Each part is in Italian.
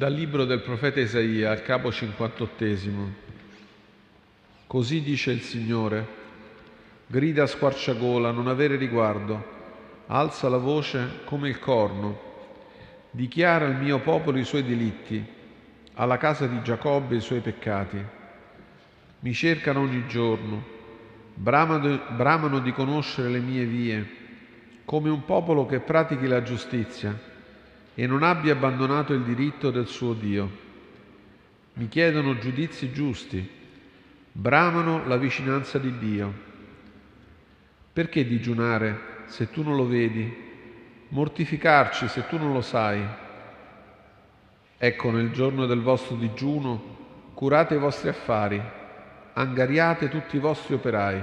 Dal libro del profeta Isaia, al capo 58. Così dice il Signore, grida a squarciagola, non avere riguardo, alza la voce come il corno, dichiara al mio popolo i suoi delitti, alla casa di Giacobbe i suoi peccati. Mi cercano ogni giorno, bramano, bramano di conoscere le mie vie, come un popolo che pratichi la giustizia e non abbia abbandonato il diritto del suo Dio. Mi chiedono giudizi giusti, bramano la vicinanza di Dio. Perché digiunare se tu non lo vedi? Mortificarci se tu non lo sai? Ecco, nel giorno del vostro digiuno, curate i vostri affari, angariate tutti i vostri operai.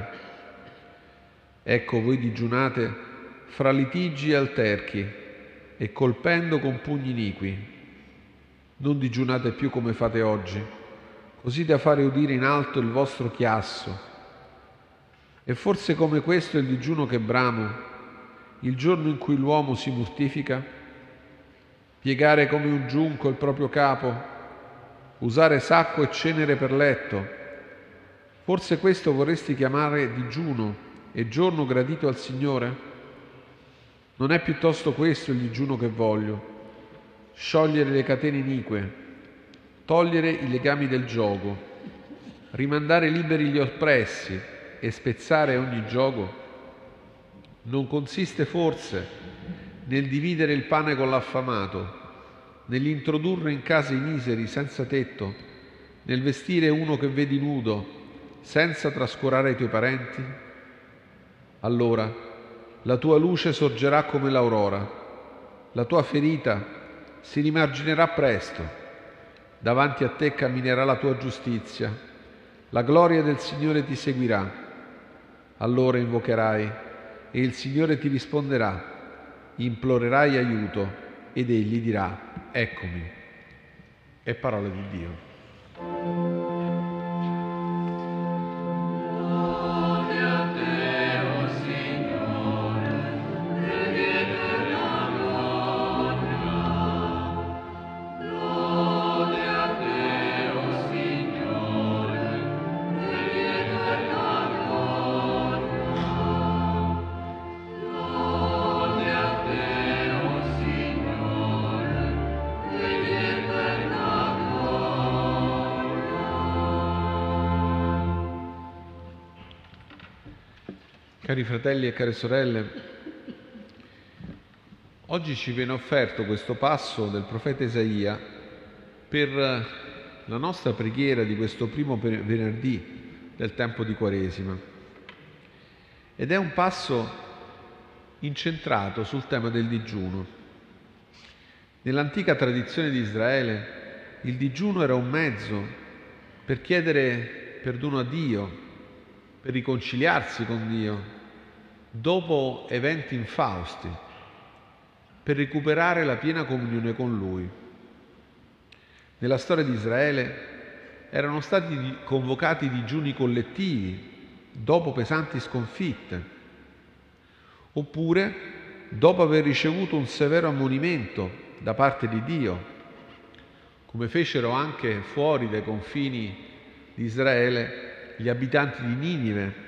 Ecco, voi digiunate fra litigi e alterchi, e colpendo con pugni iniqui. Non digiunate più come fate oggi, così da fare udire in alto il vostro chiasso. E forse come questo è il digiuno che bramo, il giorno in cui l'uomo si mortifica? Piegare come un giunco il proprio capo, usare sacco e cenere per letto. Forse questo vorresti chiamare digiuno e giorno gradito al Signore? Non è piuttosto questo il digiuno che voglio, sciogliere le catene inique, togliere i legami del gioco, rimandare liberi gli oppressi e spezzare ogni gioco? Non consiste forse nel dividere il pane con l'affamato, nell'introdurre in casa i miseri senza tetto, nel vestire uno che vedi nudo, senza trascurare i tuoi parenti? Allora, la tua luce sorgerà come l'aurora, la tua ferita si rimarginerà presto, davanti a te camminerà la tua giustizia, la gloria del Signore ti seguirà. Allora invocherai e il Signore ti risponderà, implorerai aiuto ed egli dirà, eccomi. È parola di Dio. Cari fratelli e care sorelle, oggi ci viene offerto questo passo del profeta Isaia per la nostra preghiera di questo primo venerdì del tempo di Quaresima. Ed è un passo incentrato sul tema del digiuno. Nell'antica tradizione di Israele il digiuno era un mezzo per chiedere perdono a Dio, per riconciliarsi con Dio, dopo eventi infausti, per recuperare la piena comunione con Lui. Nella storia di Israele erano stati convocati digiuni collettivi dopo pesanti sconfitte, oppure dopo aver ricevuto un severo ammonimento da parte di Dio, come fecero anche fuori dai confini di Israele gli abitanti di Ninive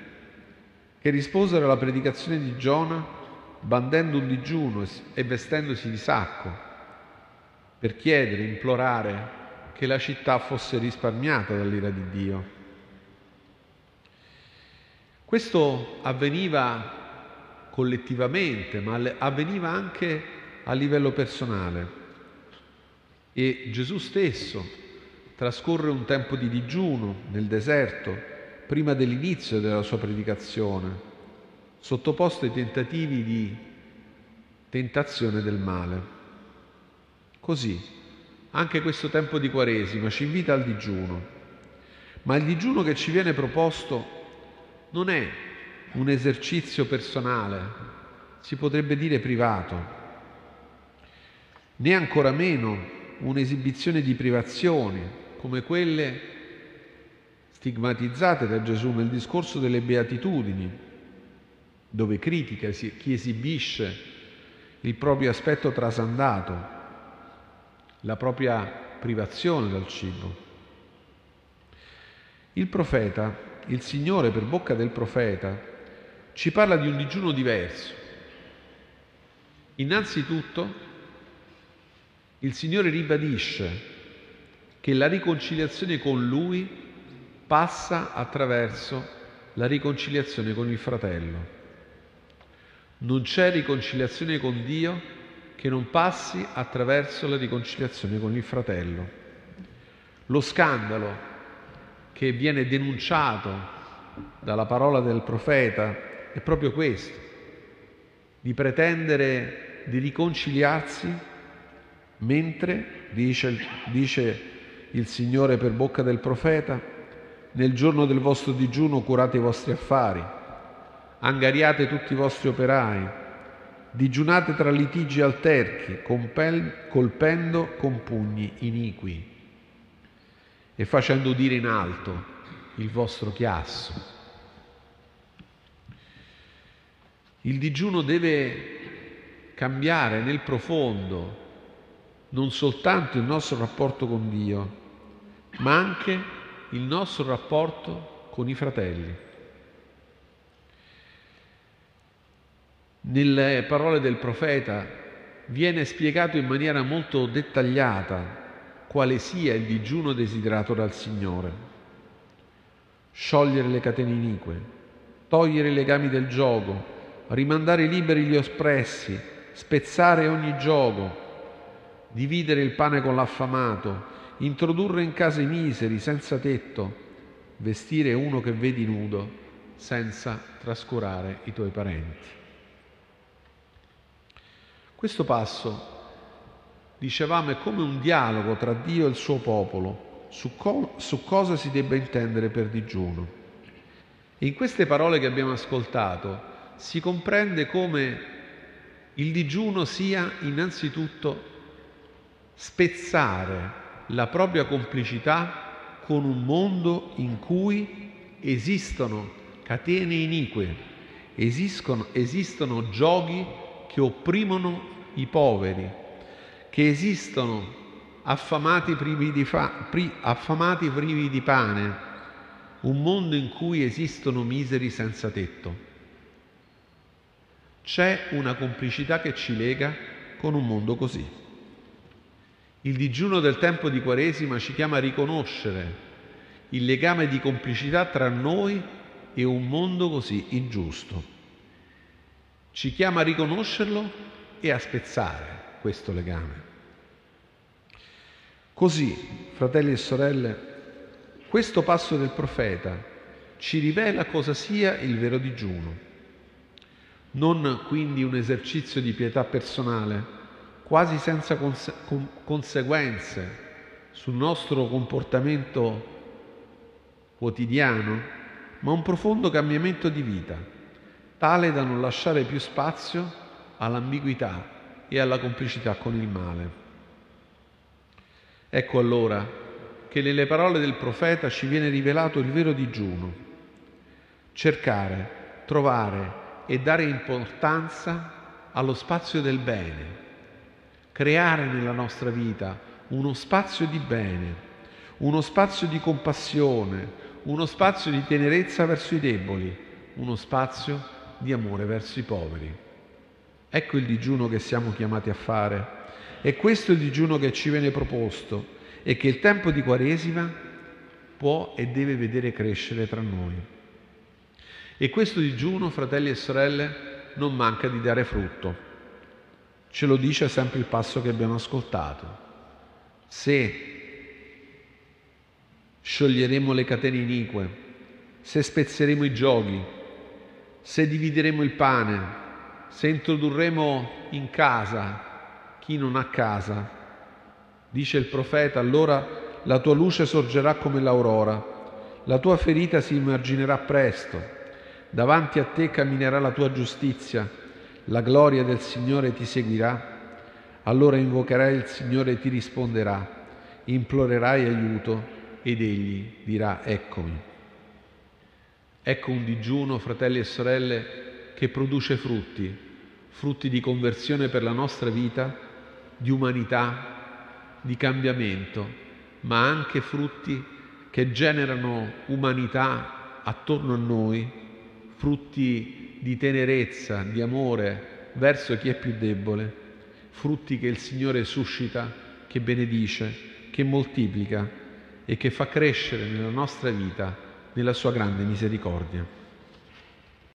che risposero alla predicazione di Giona bandendo un digiuno e vestendosi di sacco per chiedere, implorare che la città fosse risparmiata dall'ira di Dio. Questo avveniva collettivamente, ma avveniva anche a livello personale. E Gesù stesso trascorre un tempo di digiuno nel deserto prima dell'inizio della sua predicazione, sottoposto ai tentativi di tentazione del male. Così, anche questo tempo di Quaresima ci invita al digiuno, ma il digiuno che ci viene proposto non è un esercizio personale, si potrebbe dire privato, né ancora meno un'esibizione di privazioni come quelle stigmatizzate da Gesù nel discorso delle beatitudini, dove critica chi esibisce il proprio aspetto trasandato, la propria privazione dal cibo. Il profeta, il Signore per bocca del profeta, ci parla di un digiuno diverso. Innanzitutto, il Signore ribadisce che la riconciliazione con Lui passa attraverso la riconciliazione con il fratello. Non c'è riconciliazione con Dio che non passi attraverso la riconciliazione con il fratello. Lo scandalo che viene denunciato dalla parola del profeta è proprio questo, di pretendere di riconciliarsi mentre, dice, dice il Signore per bocca del profeta, nel giorno del vostro digiuno curate i vostri affari, angariate tutti i vostri operai, digiunate tra litigi alterchi, colpendo con pugni iniqui e facendo udire in alto il vostro chiasso. Il digiuno deve cambiare nel profondo non soltanto il nostro rapporto con Dio, ma anche il nostro rapporto con i fratelli. Nelle parole del profeta viene spiegato in maniera molto dettagliata quale sia il digiuno desiderato dal Signore. Sciogliere le catene inique, togliere i legami del gioco, rimandare liberi gli oppressi, spezzare ogni gioco, dividere il pane con l'affamato, introdurre in casa i miseri senza tetto, vestire uno che vedi nudo senza trascurare i tuoi parenti. Questo passo, dicevamo, è come un dialogo tra Dio e il suo popolo su, co- su cosa si debba intendere per digiuno. E in queste parole che abbiamo ascoltato si comprende come il digiuno sia innanzitutto spezzare la propria complicità con un mondo in cui esistono catene inique, esistono, esistono giochi che opprimono i poveri, che esistono affamati privi di, fa- pri- affamati privi di pane, un mondo in cui esistono miseri senza tetto. C'è una complicità che ci lega con un mondo così. Il digiuno del tempo di Quaresima ci chiama a riconoscere il legame di complicità tra noi e un mondo così ingiusto. Ci chiama a riconoscerlo e a spezzare questo legame. Così, fratelli e sorelle, questo passo del profeta ci rivela cosa sia il vero digiuno. Non quindi un esercizio di pietà personale, quasi senza conse- conseguenze sul nostro comportamento quotidiano, ma un profondo cambiamento di vita tale da non lasciare più spazio all'ambiguità e alla complicità con il male. Ecco allora che nelle parole del profeta ci viene rivelato il vero digiuno, cercare, trovare e dare importanza allo spazio del bene, creare nella nostra vita uno spazio di bene, uno spazio di compassione, uno spazio di tenerezza verso i deboli, uno spazio di amore verso i poveri. Ecco il digiuno che siamo chiamati a fare. E questo è il digiuno che ci viene proposto e che il tempo di Quaresima può e deve vedere crescere tra noi. E questo digiuno, fratelli e sorelle, non manca di dare frutto. Ce lo dice sempre il passo che abbiamo ascoltato. Se scioglieremo le catene inique, se spezzeremo i giochi, se divideremo il pane, se introdurremo in casa chi non ha casa. Dice il profeta, allora la tua luce sorgerà come l'aurora, la tua ferita si immarginerà presto, davanti a te camminerà la tua giustizia, la gloria del Signore ti seguirà. Allora invocherai il Signore e ti risponderà, implorerai aiuto ed egli dirà eccomi. Ecco un digiuno, fratelli e sorelle, che produce frutti, frutti di conversione per la nostra vita, di umanità, di cambiamento, ma anche frutti che generano umanità attorno a noi, frutti di tenerezza, di amore verso chi è più debole, frutti che il Signore suscita, che benedice, che moltiplica e che fa crescere nella nostra vita nella sua grande misericordia.